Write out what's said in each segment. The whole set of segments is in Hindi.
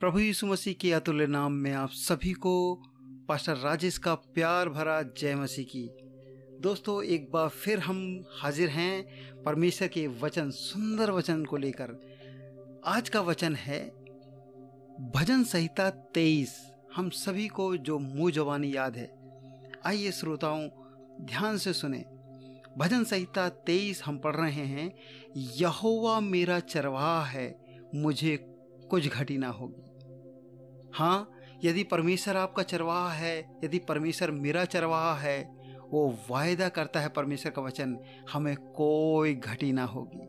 प्रभु यीशु मसीह के अतुल्य नाम में आप सभी को पास्टर राजेश का प्यार भरा जय मसीह की। दोस्तों, एक बार फिर हम हाजिर हैं परमेश्वर के वचन, सुंदर वचन को लेकर। आज का वचन है, भजन संहिता तेईस। हम सभी को जो मुँह जवानी याद है, आइए श्रोताओं, ध्यान से सुने। भजन संहिता तेईस हम पढ़ रहे हैं, यहोवा मेरा चरवाहा है, मुझे कुछ घटी ना होगी। हाँ यदि परमेश्वर आपका चरवाहा है, यदि परमेश्वर मेरा चरवाहा है, वो वायदा करता है परमेश्वर का वचन, हमें कोई घटी ना होगी।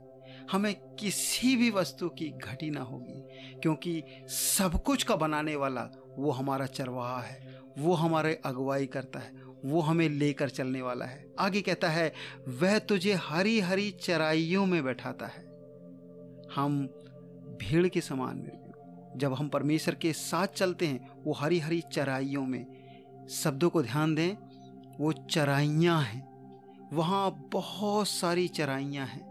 हमें किसी भी वस्तु की घटी ना होगी, क्योंकि सब कुछ का बनाने वाला वो हमारा चरवाहा है, वो हमारे अगुवाई करता है, वो हमें लेकर चलने वाला है। आगे कहता है, वह तुझे हरी हरी चराइयों में बैठाता है। हम भीड़ के समान मेरे जब हम परमेश्वर के साथ चलते हैं, वो हरी हरी चराइयों में। शब्दों को ध्यान दें, वो चराइयाँ हैं। वहाँ बहुत सारी चराइयाँ हैं।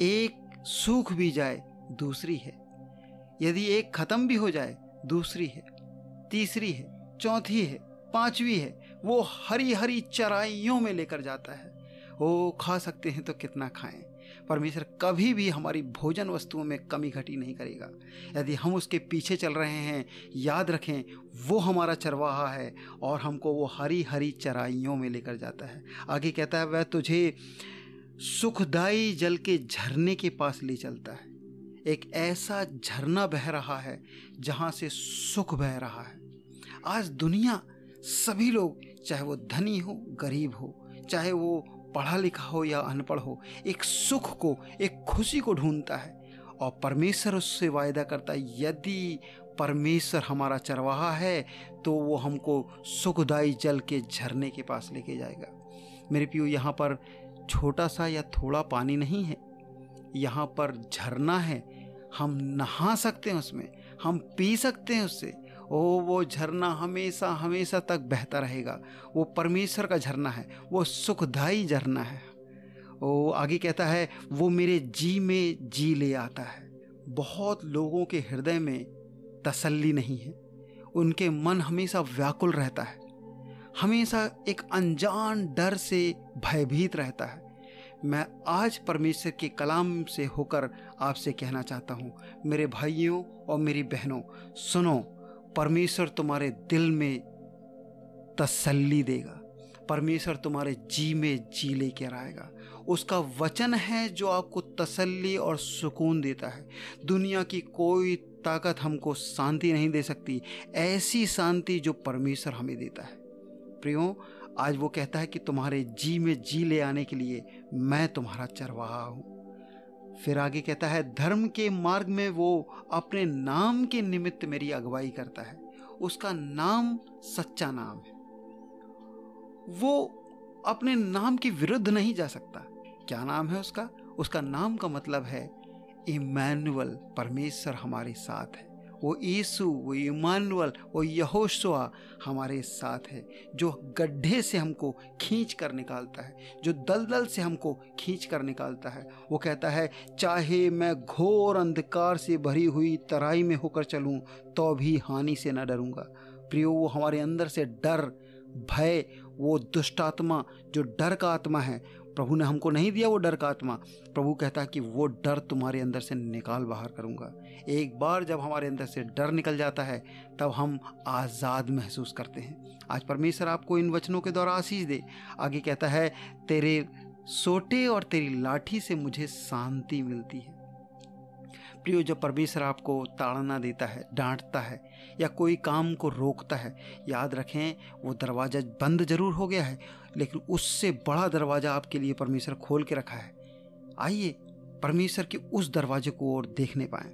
एक सूख भी जाए, दूसरी है। यदि एक ख़त्म भी हो जाए, दूसरी है। तीसरी है, चौथी है, पांचवी है, वो हरी हरी चराइयों में लेकर जाता है। वो खा सकते हैं तो कितना खाएँ। परमेश्वर कभी भी हमारी भोजन वस्तुओं में कमी घटी नहीं करेगा। यदि हम उसके पीछे चल रहे हैं, याद रखें, वो हमारा चरवाहा है और हमको वो हरी हरी चराइयों में लेकर जाता है। आगे कहता है, वह तुझे सुखदाई जल के झरने के पास ले चलता है। एक ऐसा झरना बह रहा है जहाँ से सुख बह रहा है। आज दुनिया सभी लोग, चाहे वो धनी हो, गरीब हो, चाहे वो पढ़ा लिखा हो या अनपढ़ हो, एक सुख को, एक खुशी को ढूंढता है। और परमेश्वर उससे वायदा करता है, यदि परमेश्वर हमारा चरवाहा है तो वो हमको सुखदाई जल के झरने के पास लेके जाएगा। मेरे पियो यहाँ पर छोटा सा या थोड़ा पानी नहीं है। यहाँ पर झरना है, हम नहा सकते हैं उसमें, हम पी सकते हैं उससे ओ, वो झरना हमेशा हमेशा तक बहता रहेगा। वो परमेश्वर का झरना है, वो सुखदाई झरना है। ओ, आगे कहता है, वो मेरे जी में जी ले आता है। बहुत लोगों के हृदय में तसल्ली नहीं है। उनके मन हमेशा व्याकुल रहता है। हमेशा एक अनजान डर से भयभीत रहता है। मैं आज परमेश्वर के कलाम से होकर आपसे कहना चाहता हूँ, मेरे भाइयों और मेरी बहनों, सुनो परमेश्वर तुम्हारे दिल में तसल्ली देगा। परमेश्वर तुम्हारे जी में जी लेकर आएगा। उसका वचन है जो आपको तसल्ली और सुकून देता है। दुनिया की कोई ताकत हमको शांति नहीं दे सकती। ऐसी शांति जो परमेश्वर हमें देता है। प्रियो, आज वो कहता है कि तुम्हारे जी में जी ले आने के लिए मैं तुम्हारा चरवाहा हूँ। फिर आगे कहता है, धर्म के मार्ग में वो अपने नाम के निमित्त मेरी अगुवाई करता है। उसका नाम सच्चा नाम है। वो अपने नाम के विरुद्ध नहीं जा सकता। क्या नाम है उसका? उसका नाम का मतलब है, इमैनुअल परमेश्वर हमारे साथ है। वो यीशु वो इमानुअल वो यहोशुआ हमारे साथ है, जो गड्ढे से हमको खींच कर निकालता है, जो दलदल से हमको खींच कर निकालता है। वो कहता है, चाहे मैं घोर अंधकार से भरी हुई तराई में होकर चलूँ तो भी हानि से न डरूँगा। प्रियो, वो हमारे अंदर से डर, भय, वो दुष्ट आत्मा जो डर का आत्मा है प्रभु ने हमको नहीं दिया वो डर का आत्मा। प्रभु कहता है कि वो डर तुम्हारे अंदर से निकाल बाहर करूँगा। एक बार जब हमारे अंदर से डर निकल जाता है, तब हम आज़ाद महसूस करते हैं। आज परमेश्वर आपको इन वचनों के द्वारा आशीष दे। आगे कहता है, तेरे सोटे और तेरी लाठी से मुझे शांति मिलती है। प्रियो जब परमेश्वर आपको ताड़ना देता है, डांटता है, या कोई काम को रोकता है, याद रखें, वो दरवाज़ा बंद ज़रूर हो गया है, लेकिन उससे बड़ा दरवाज़ा आपके लिए परमेश्वर खोल के रखा है। आइए, परमेश्वर के उस दरवाजे को और देखने पाए।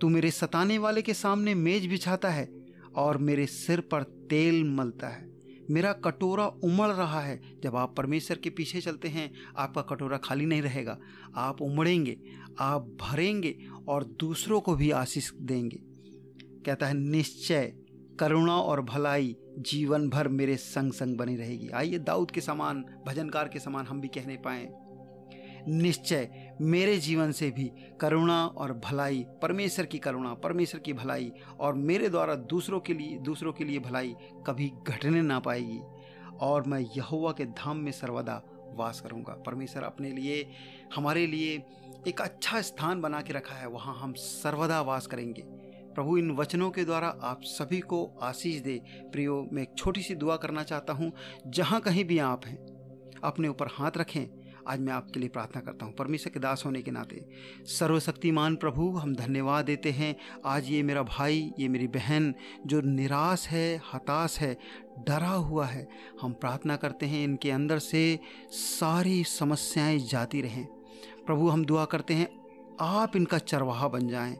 तू मेरे सताने वाले के सामने मेज बिछाता है और मेरे सिर पर तेल मलता है। मेरा कटोरा उमड़ रहा है। जब आप परमेश्वर के पीछे चलते हैं, आपका कटोरा खाली नहीं रहेगा। आप उमड़ेंगे, आप भरेंगे और दूसरों को भी आशीष देंगे। कहता है, निश्चय, करुणा और भलाई जीवन भर मेरे संग संग बनी रहेगी। आइए, दाऊद के समान, भजनकार के समान हम भी कहने पाए। निश्चय मेरे जीवन से भी करुणा और भलाई, परमेश्वर की करुणा, परमेश्वर की भलाई और मेरे द्वारा दूसरों के लिए, दूसरों के लिए भलाई कभी घटने ना पाएगी। और मैं यहोवा के धाम में सर्वदा वास करूँगा। परमेश्वर अपने लिए, हमारे लिए एक अच्छा स्थान बना के रखा है। वहाँ हम सर्वदा वास करेंगे। प्रभु, इन वचनों के द्वारा आप सभी को आशीष दे। प्रियो, मैं एक छोटी सी दुआ करना चाहता हूँ। जहाँ कहीं भी आप हैं, अपने ऊपर हाथ रखें। आज मैं आपके लिए प्रार्थना करता हूँ। परमेश्वर के दास होने के नाते, सर्वशक्तिमान प्रभु, हम धन्यवाद देते हैं। आज ये मेरा भाई, ये मेरी बहन जो निराश है, हताश है, डरा हुआ है, हम प्रार्थना करते हैं इनके अंदर से सारी समस्याएँ जाती रहें। प्रभु, हम दुआ करते हैं, आप इनका चरवाहा बन जाएँ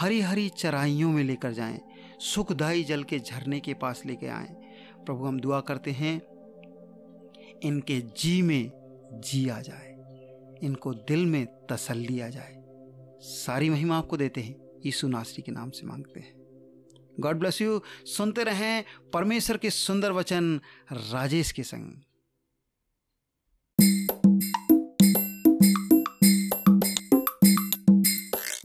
हरी हरी चराइयों में लेकर जाएँ सुखदायी जल के झरने के पास लेके आएँ। प्रभु, हम दुआ करते हैं, इनके जी में जी आ जाए। इनको दिल में तसल्ली आ जाए। सारी महिमा आपको देते हैं। यीशु नासरी के नाम से मांगते हैं। God bless you. सुनते रहें परमेश्वर के सुंदर वचन राजेश के संग।